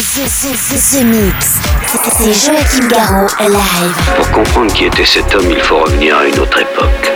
The, the, the, the Mix. C'est Joachim Garraud live. Pour comprendre qui était cet homme, il faut revenir à une autre époque.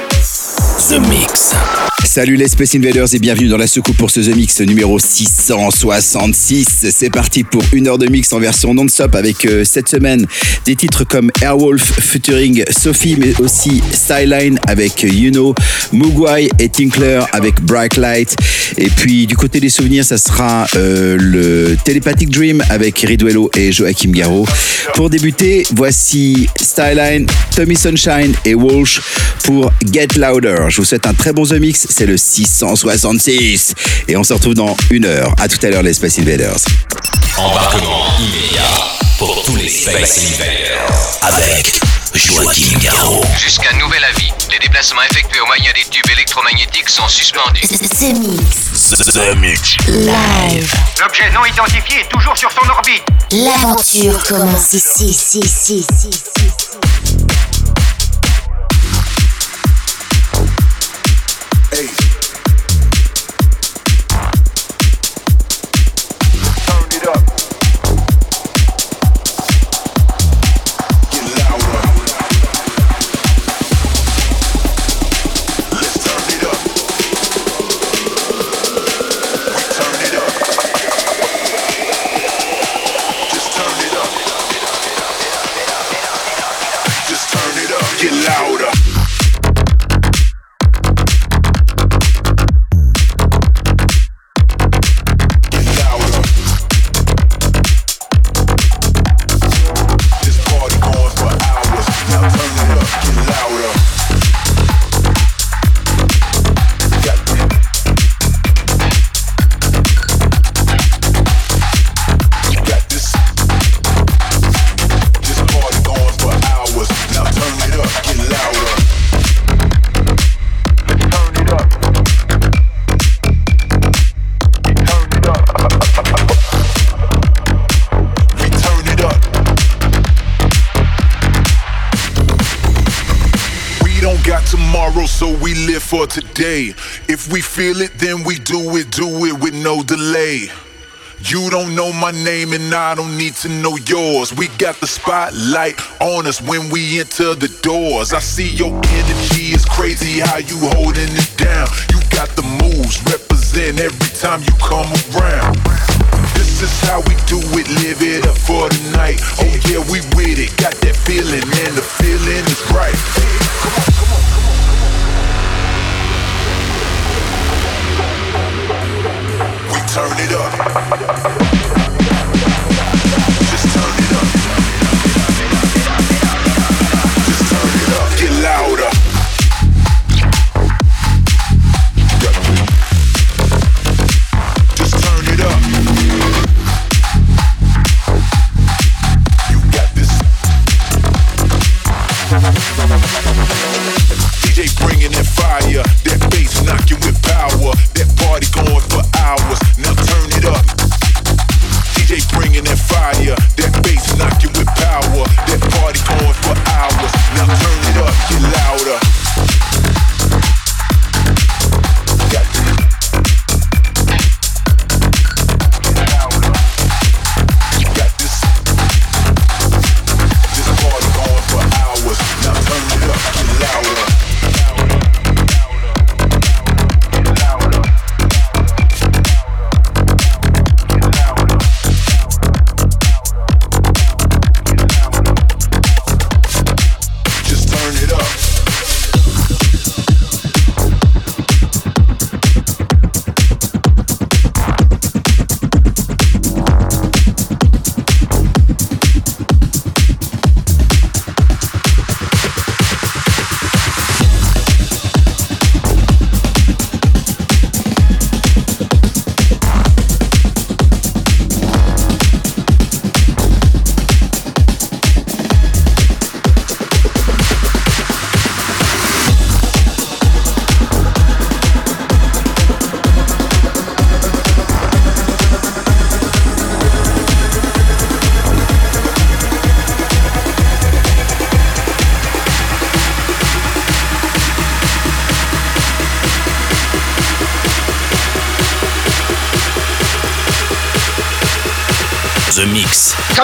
The Mix. Salut les Space Invaders et bienvenue dans la secoupe pour ce The Mix numéro 666. C'est parti pour une heure de mix en version non-stop avec euh, cette semaine des titres comme Airwolf featuring Sophie mais aussi Styline avec You Know, Mugwai et Tinkler avec Bright Light. Et puis du côté des souvenirs, ça sera euh, le Telepathic Dream avec Riduello et Joachim Garraud. Pour débuter, voici Styline, Tommy Sunshine et Walsh pour Get Louder. Je vous souhaite un très bon The Mix. C'est le 666. Et on se retrouve dans une heure. À tout à l'heure, les Space Invaders. Embarquement immédiat pour tous les Space Invaders avec Joachim Garraud. Jusqu'à nouvel avis, les déplacements effectués au moyen des tubes électromagnétiques sont suspendus. The Mix. The Mix. Live. L'objet non identifié est toujours sur son orbite. L'aventure commence ici, ici, ici, ici, ici. Hey. For today. If we feel it, then we do it, do it with no delay. You don't know my name and I don't need to know yours. We got the spotlight on us when we enter the doors. I see your energy is crazy how you holding it down. You got the moves, represent every time you come around. This is how we do it, live it up for the night. Oh yeah, we with it, got that feeling and the feeling is right. Turn it up.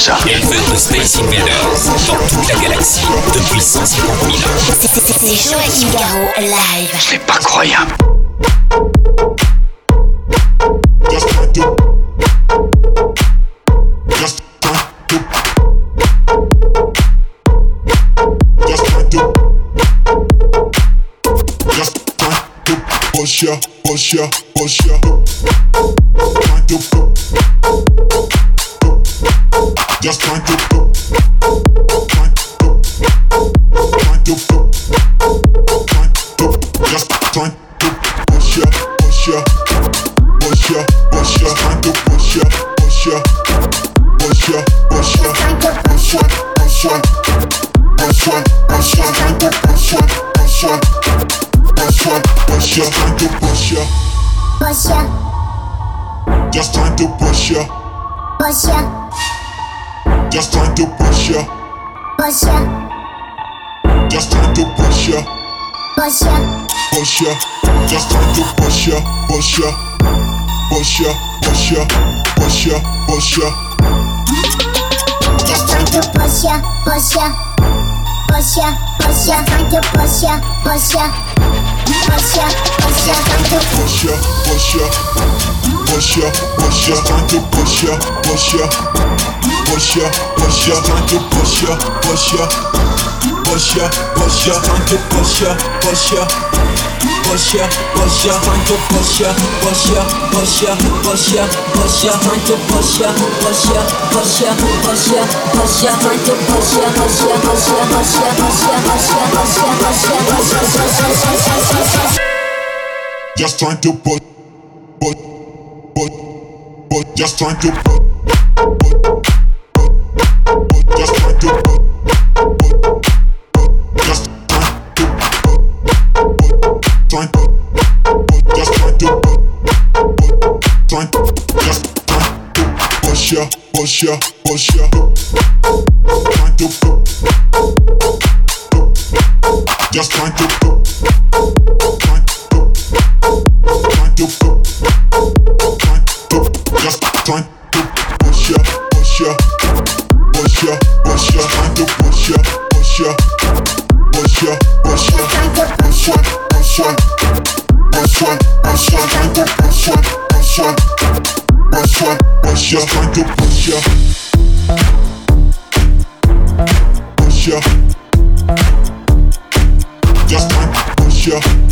Ça. Bienvenue de Space Invaders dans toute la galaxie depuis 150 000 ans. C'est Joachim Garraud, live. C'est pas croyable. Ya, just trying to push ya, push ya, just trying to push ya, push ya, push ya, just trying to push ya, push ya, push ya, push ya, push ya, push ya. just trying to push ya, push ya, push ya, push ya, trying to push ya, push ya, push ya, push ya, trying to push ya, push ya, push ya, push ya, trying to push ya, push ya, push ya, push ya, trying to push ya, push ya, push ya, push ya, trying to push ya, push ya. Push ya, push ya, trying to push ya, push ya, push ya, push ya, push ya, trying to push ya, push ya, push ya, push ya, push ya, trying to push ya, push ya, push ya, push ya, push ya, push ya, push ya, push ya, push ya, push ya, push ya, push ya. Just trying to butt, just drink your butt. Push ya, push ya, just trying to, trying to, trying to trying to push ya, push ya, push ya, push ya, trying to push ya, push ya, push ya, push ya, push ya, push ya, push ya, push ya, trying to push ya, push ya, push ya, push ya, trying to push ya, push ya, just trying to push ya.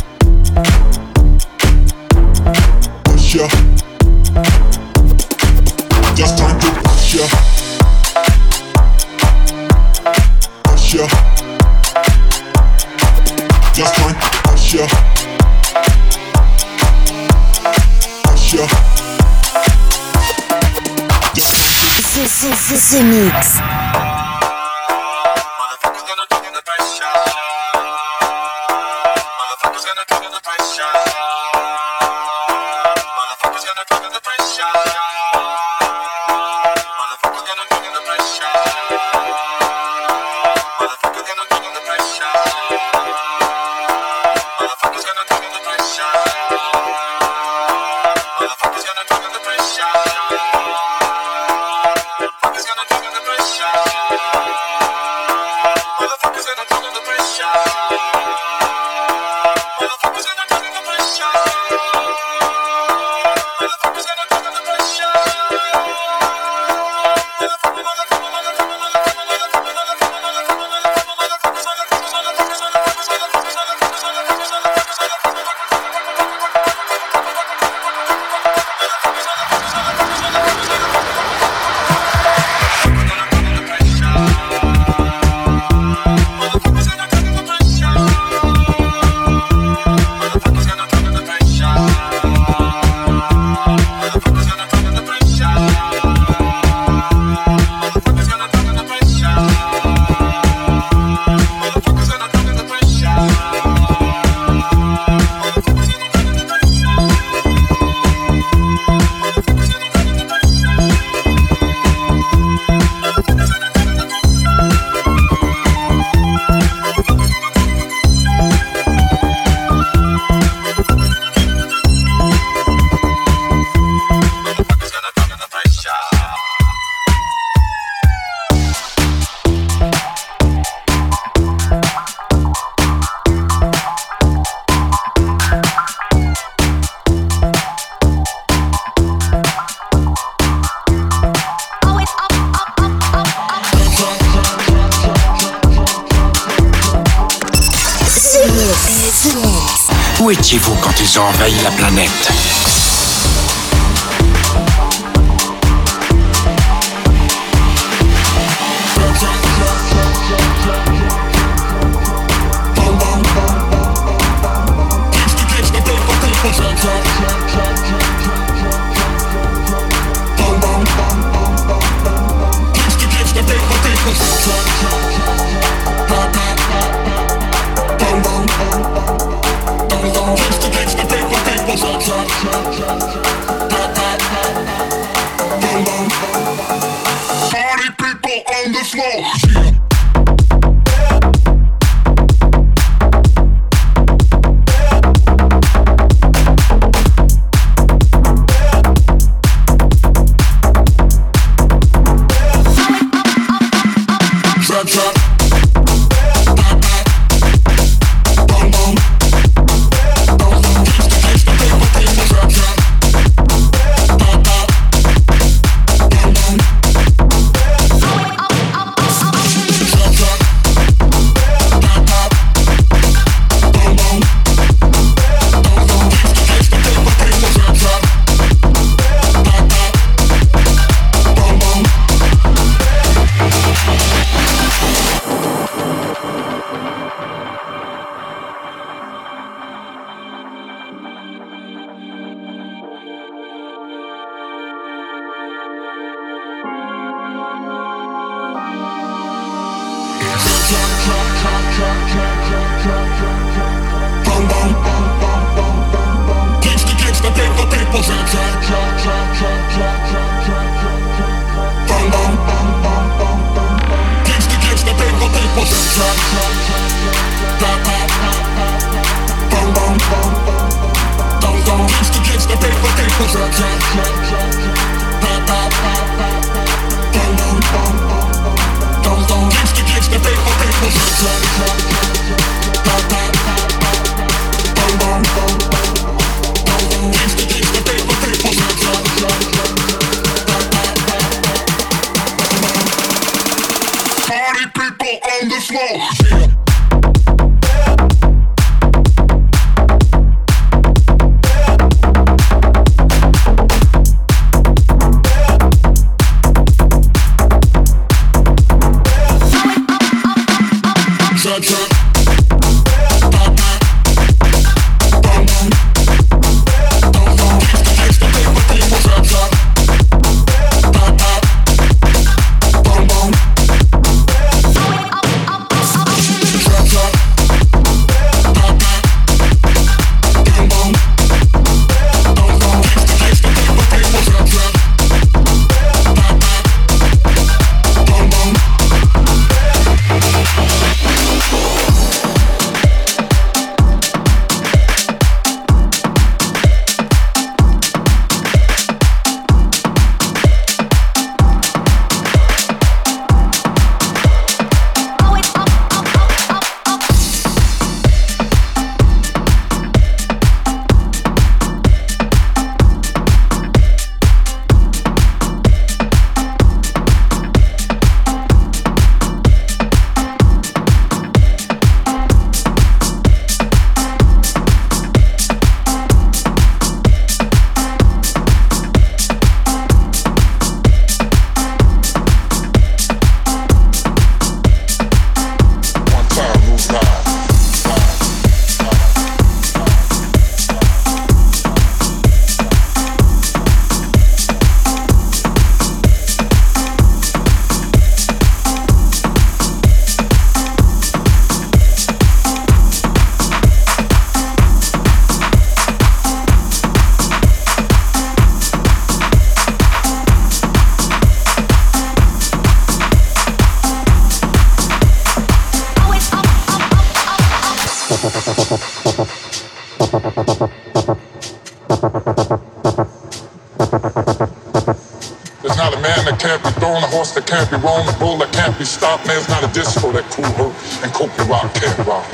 Can't be run, a bull that can't be stopped. Man's not a disco that cool hurt and cope rock can't rock.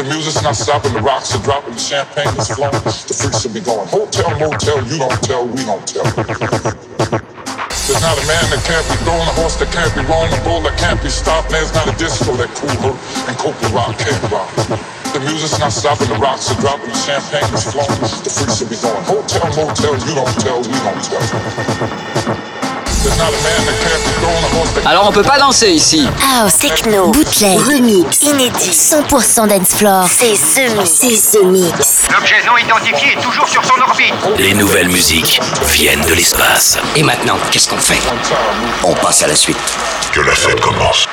The music's not stopping, the rocks are dropping, the champagne is flowing. The freaks will be going hotel, motel, you don't tell, we don't tell. There's not a man that can't be thrown, a horse that can't be run, a bull that can't be stopped. Man's not a disco that cool hurt and cope rock can't rock. The music's not stopping, the rocks are dropping, the champagne is flowing. The freaks will be going hotel, motel, you don't tell, we don't tell. Alors on peut pas danser ici. House, techno, bootleg, remix, inédit, 100% dance floor. C'est ce mix. C'est ce mix. L'objet non identifié est toujours sur son orbite. Les nouvelles musiques viennent de l'espace. Et maintenant, qu'est-ce qu'on fait? On passe à la suite. Que la fête commence.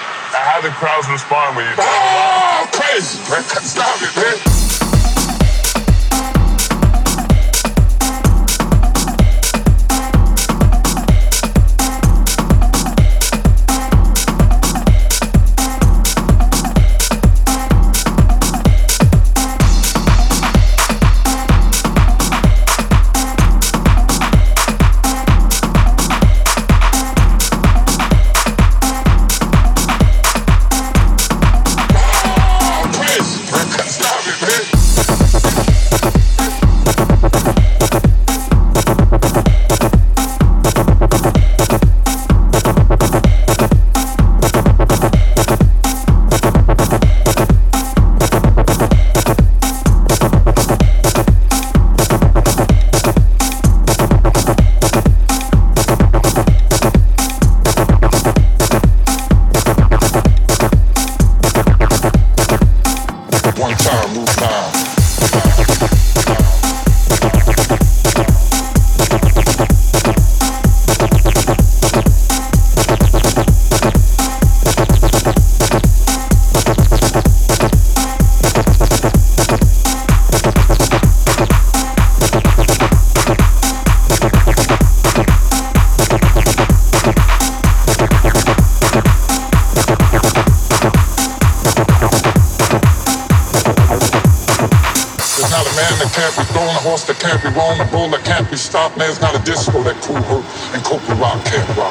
Stopping, the tempo thrown the host the tempo wrong pull the tempo stop man has got a disco the crew and cook the rock tempo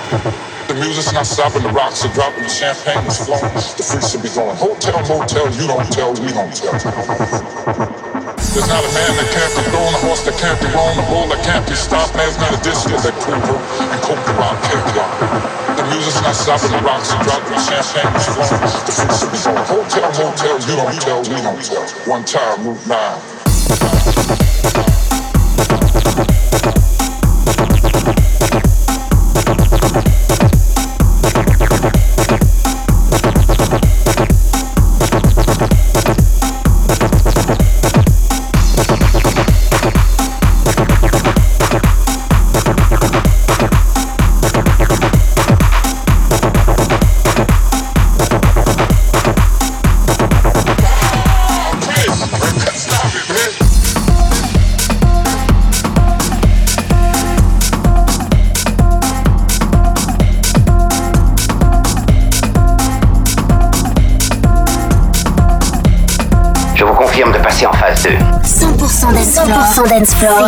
the music's not stopping, the rocks are dropping, the champagne is flowing. The freaks will be going hotel, motel, you don't tell, we don't tell. There's not a man that can't be thrown, a horse that can't be run, a bull that can't be stopped. Man's not a disco that cool and coke the rock can't rock. The music's not stopping, the rocks are dropping, the champagne is flowing. The be going hotel, motel, you don't tell, we don't tell. One time, Route 9.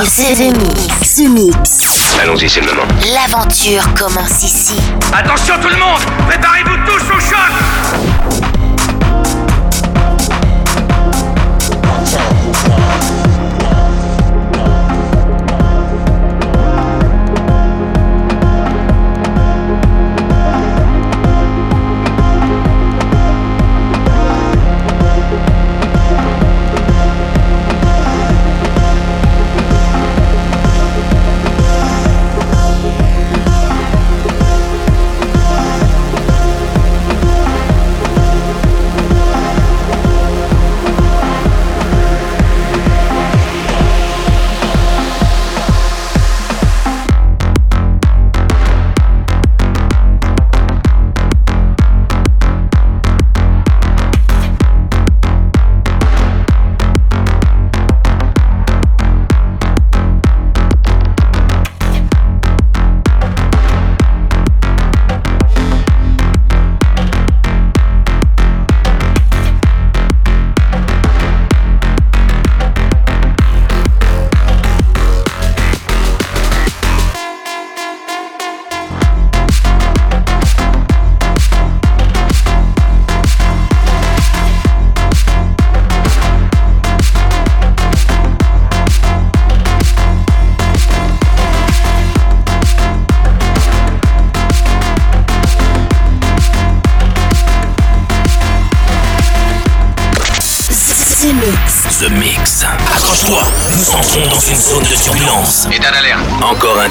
C'est The Mix. The Mix. Allons-y, c'est le moment. L'aventure commence ici. Attention tout le monde Préparez-vous tous au choc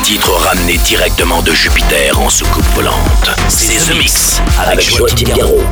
titre ramené directement de Jupiter en soucoupe volante. C'est The Mix avec Joachim Garraud.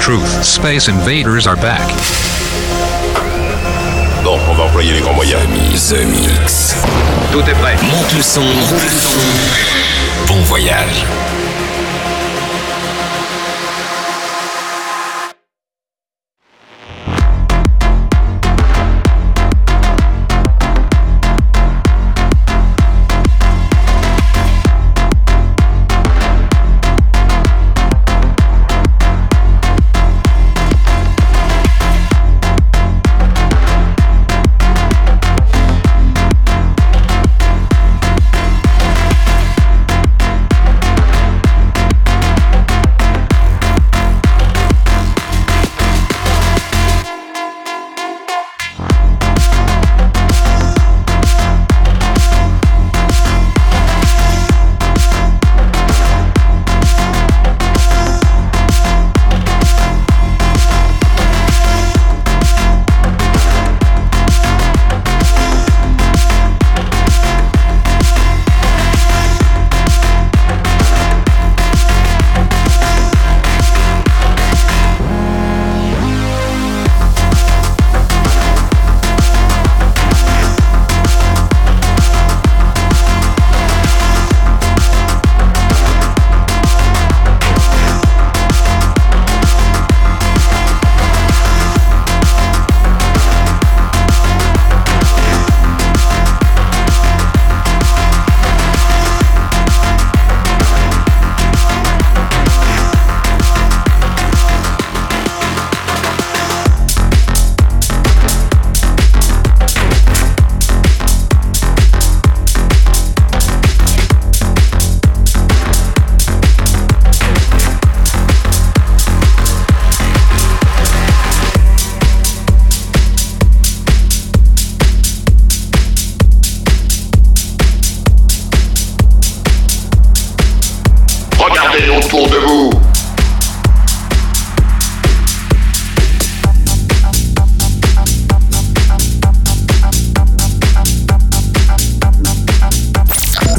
Truth. Space invaders are back. Bon, on va employer les grands moyens. The Mix. Tout est prêt. Monte le son. Bon voyage.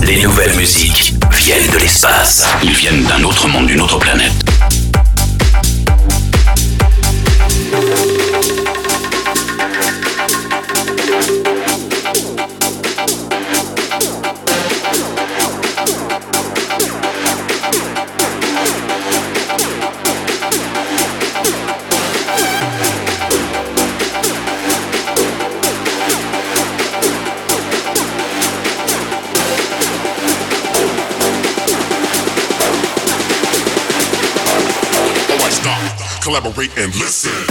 Les nouvelles musiques viennent de l'espace. Ils viennent d'un autre monde, d'une autre planète. Collaborate and listen.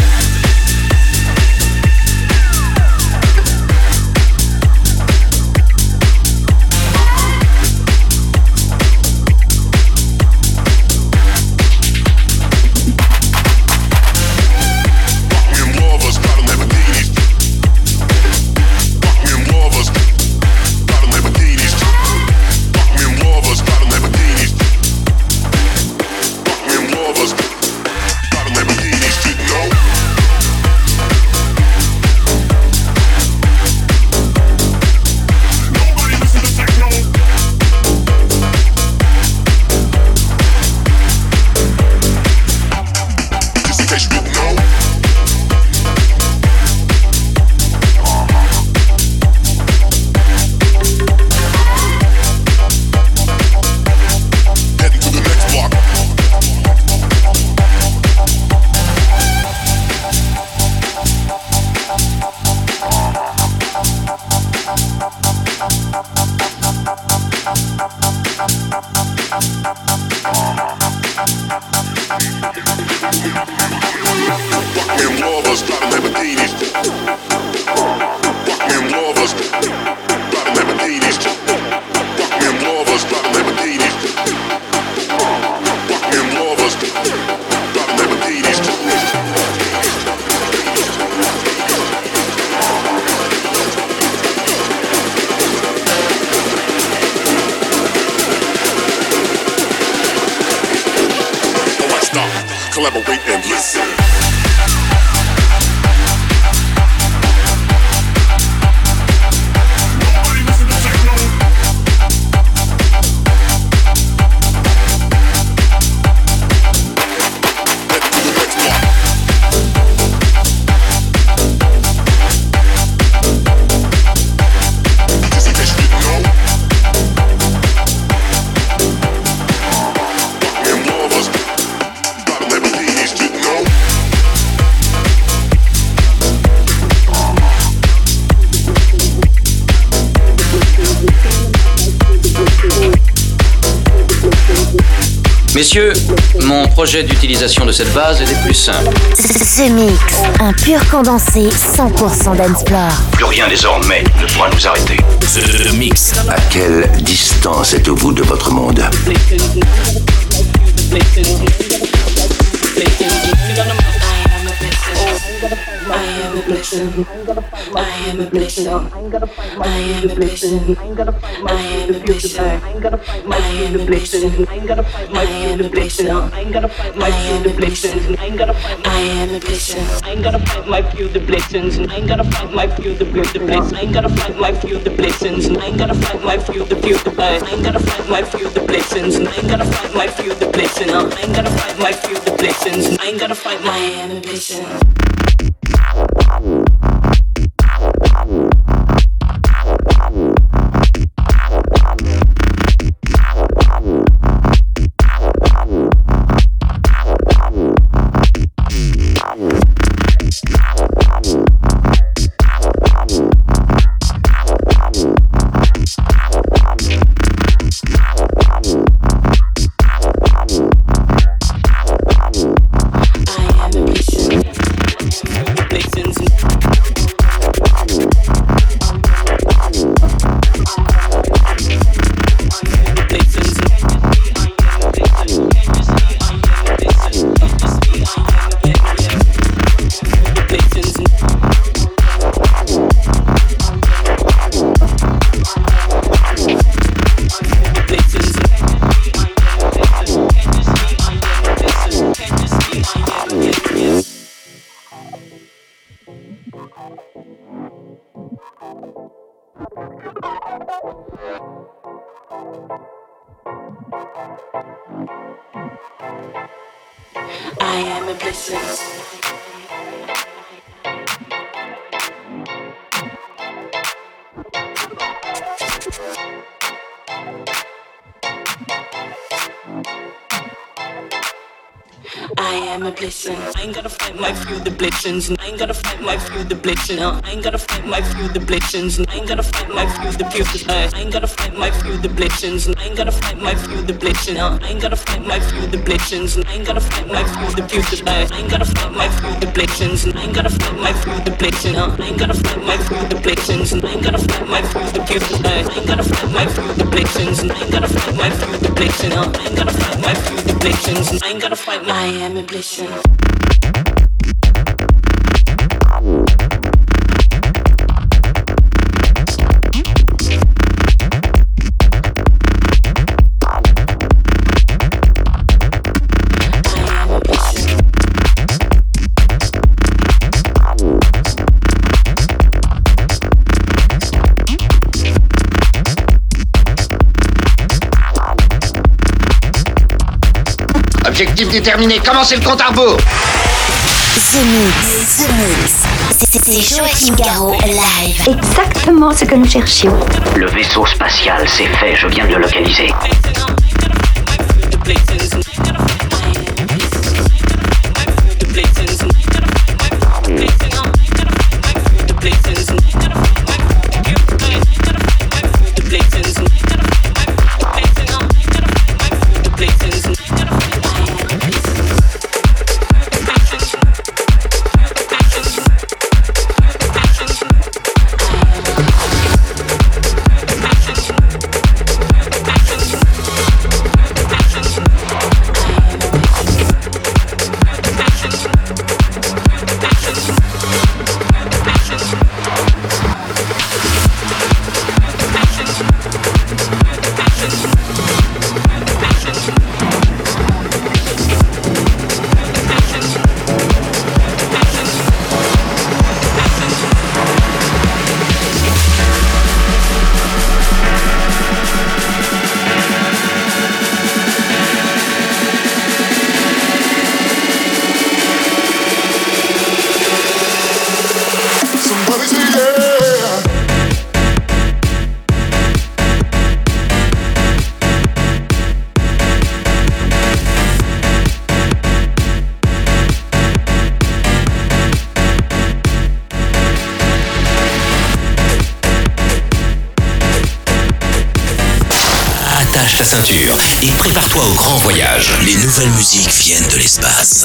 Projet d'utilisation de cette base est des plus simples. Ce mix, un pur condensé 100% d'Ensplore. Plus rien désormais ne pourra nous arrêter. Ce mix. À quelle distance êtes-vous de votre monde? A blessing. I am a blessing. I am a blessing. I am a blessing. I am a blessing. I am a blessing. I am a blessing. I am a blessing. I ain't gotta fight my few the blessings. I ain't gotta fight my few the few the blessings. I ain't gotta fight my few the blessings. I ain't gotta fight my few the few the blessings. I ain't gotta fight my few the blessings. I ain't gotta fight my few the blessings. I ain't gotta fight my few the blessings. I ain't gotta fight my ambition. I ain't gotta fight my few the blessings. I ain't gotta fight my few the pupils. I ain't gotta fight my few the blessings. I ain't gotta fight my few the blessing. I ain't gotta fight my few the blessings. I ain't gotta fight my few the pupils. I ain't gotta fight my few the blessings. I ain't gotta fight my few the blessing. I ain't gotta fight my few the blessings. I ain't gotta fight my few the pupils. I ain't gotta fight my few the blessings. I ain't gotta fight my few the blessing. I ain't gotta fight my few the blessings. I ain't gotta fight my I am a blessing. Objectif déterminé, commencez le compte à rebours? The Mix, The Mix. C'est Joachim Garraud, live. Exactement ce que nous cherchions. Le vaisseau spatial, c'est fait, je viens de le localiser. Prépare-toi au grand voyage. Les nouvelles musiques viennent de l'espace.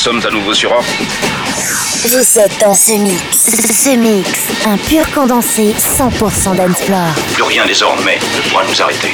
Sommes à nouveau sur Or. Vous êtes dans ce mix. Ce mix, un pur condensé 100% d'Ensplore. Plus rien désormais ne pourra nous arrêter.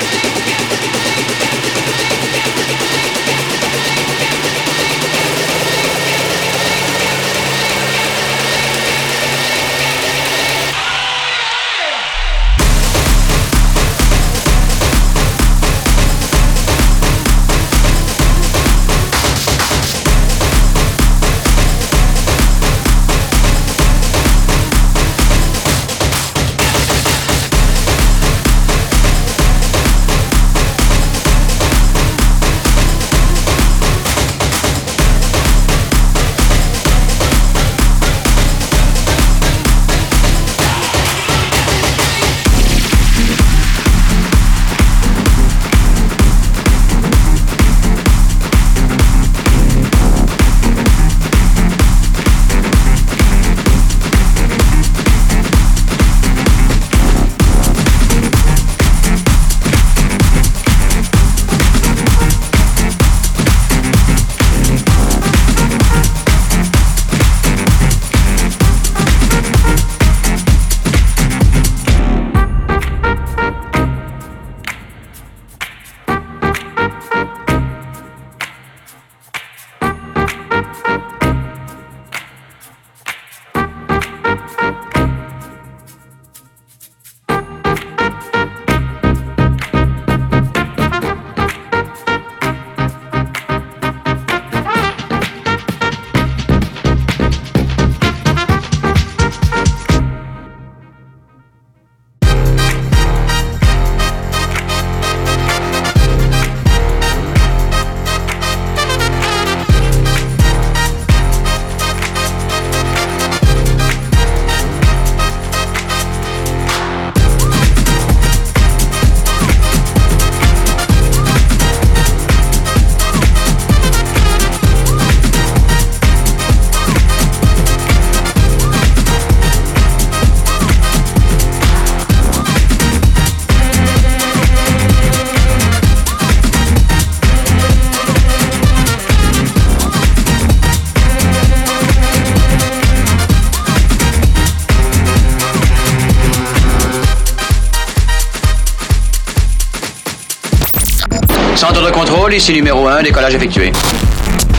Ici numéro 1, décollage effectué.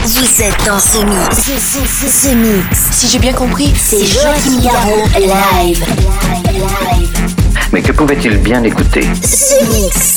Vous êtes dans ce mix. Ce, mix. Si j'ai bien compris, c'est Joachim Garraud live. Mais que pouvait-il bien écouter? Ce mix.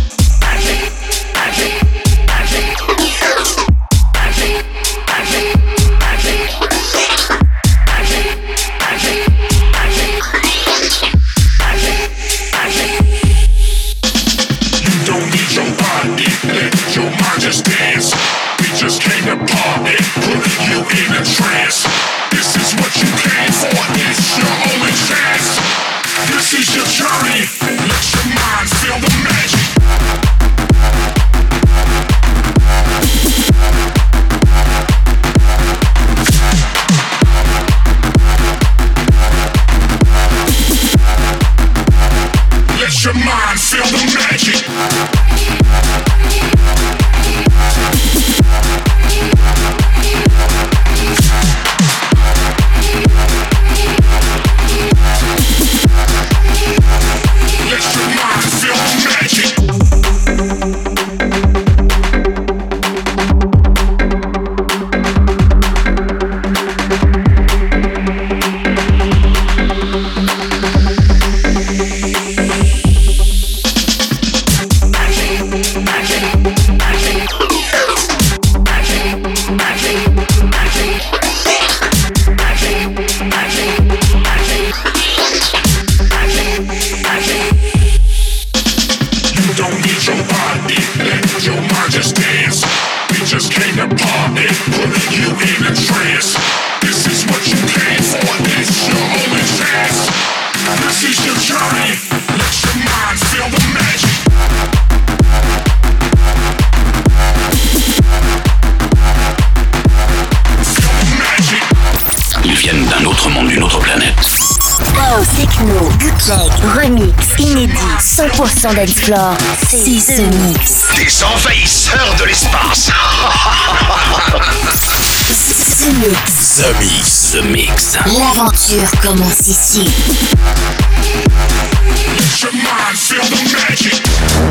100% d'explore. C'est The Mix. Des envahisseurs de l'espace. The Mix. The Mix. The Mix. L'aventure commence ici. Let your mind feel the magic.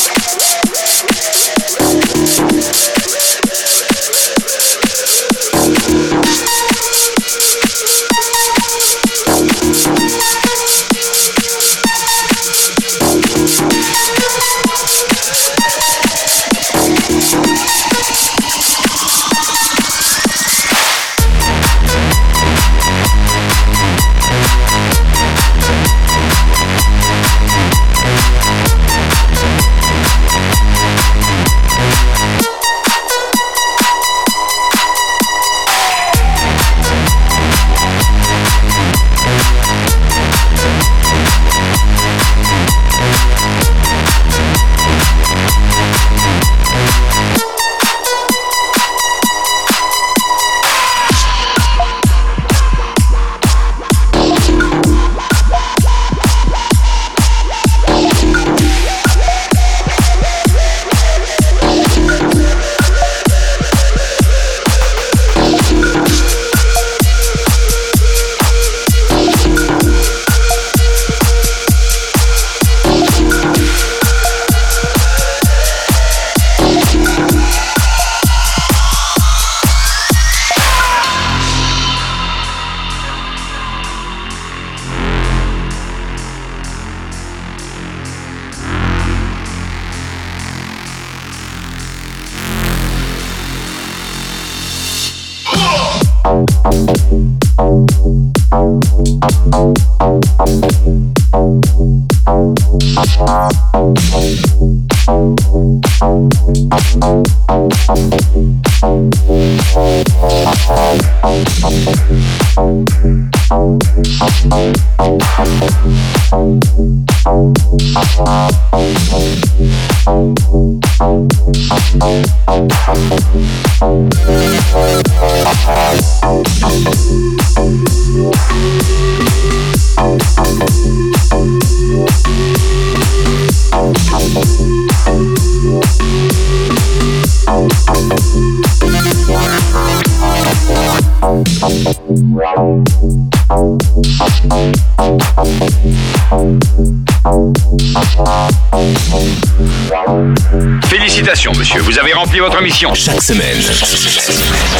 Chaque semaine,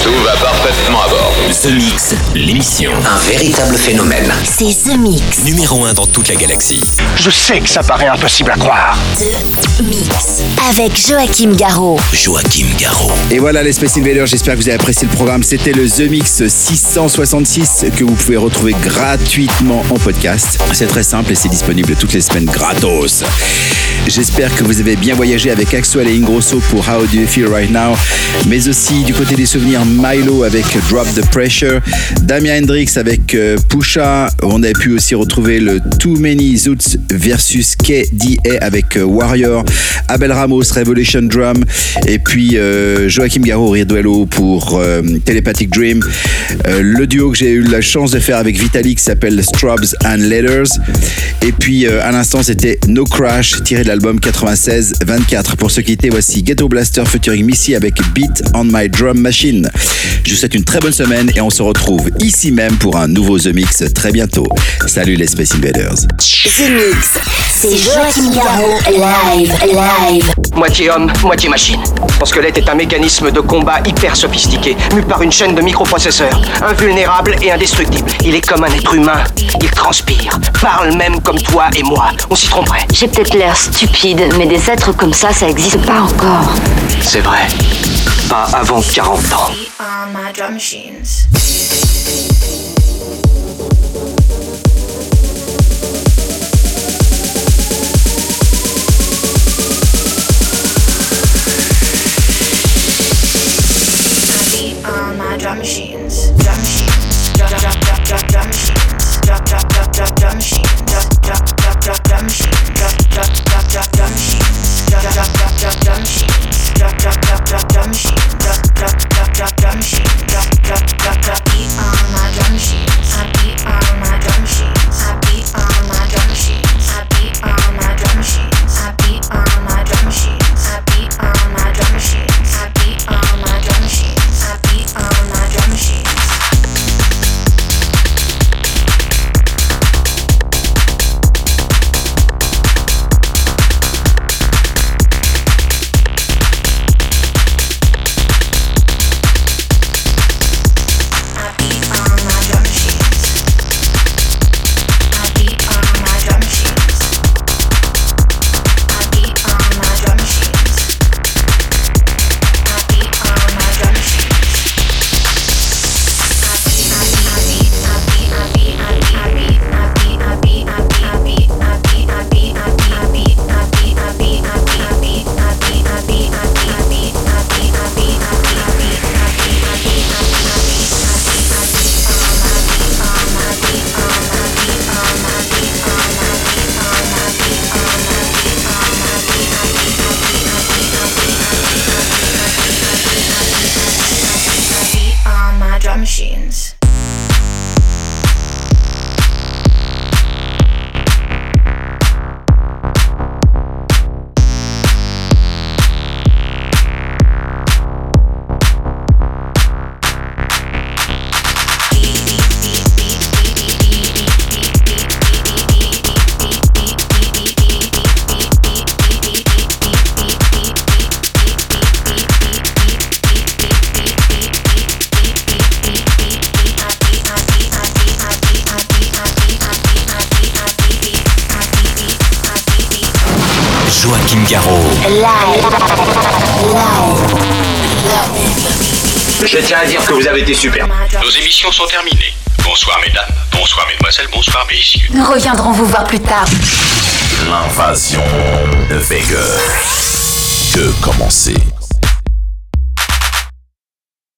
tout va parfaitement à bord. The Mix, l'émission. Un véritable phénomène. C'est The Mix. Numéro 1 dans toute la galaxie. Je sais que ça paraît impossible à croire. The Mix. Avec Joachim Garraud. Joachim Garraud. Et voilà les Space Invaders, j'espère que vous avez apprécié le programme. C'était le The Mix 666 que vous pouvez retrouver gratuitement en podcast. C'est très simple et c'est disponible toutes les semaines gratos. J'espère que vous avez bien voyagé avec Axel et Ingrosso pour How Do You Feel Right Now, mais aussi du côté des souvenirs Milo avec Drop the Pressure, Damien Hendrix avec euh, Pusha, on a pu aussi retrouver le Too Many Zoots versus KDA avec euh, Warrior, Abel Ramos Revolution Drum et puis euh, Joachim Garro Riduello pour Telepathic Dream. Le duo que j'ai eu la chance de faire avec Vitalik s'appelle Strobes and Letters et puis à l'instant c'était No Crash tiré l'album 96-24. Pour se quitter, voici Ghetto Blaster featuring Missy avec Beat on My Drum Machine. Je vous souhaite une très bonne semaine et on se retrouve ici même pour un nouveau The Mix très bientôt. Salut les Space Invaders. The Mix, c'est Joachim Garraud, live, live. Moitié homme, moitié machine. Mon squelette est un mécanisme de combat hyper sophistiqué, mu par une chaîne de microprocesseurs, invulnérable et indestructible. Il est comme un être humain. Il transpire, parle même comme toi et moi. On s'y tromperait. J'ai peut-être l'air stupide stupide, mais des êtres comme ça, ça n'existe pas encore. C'est vrai. Pas avant 40 ans. machine, plus tard.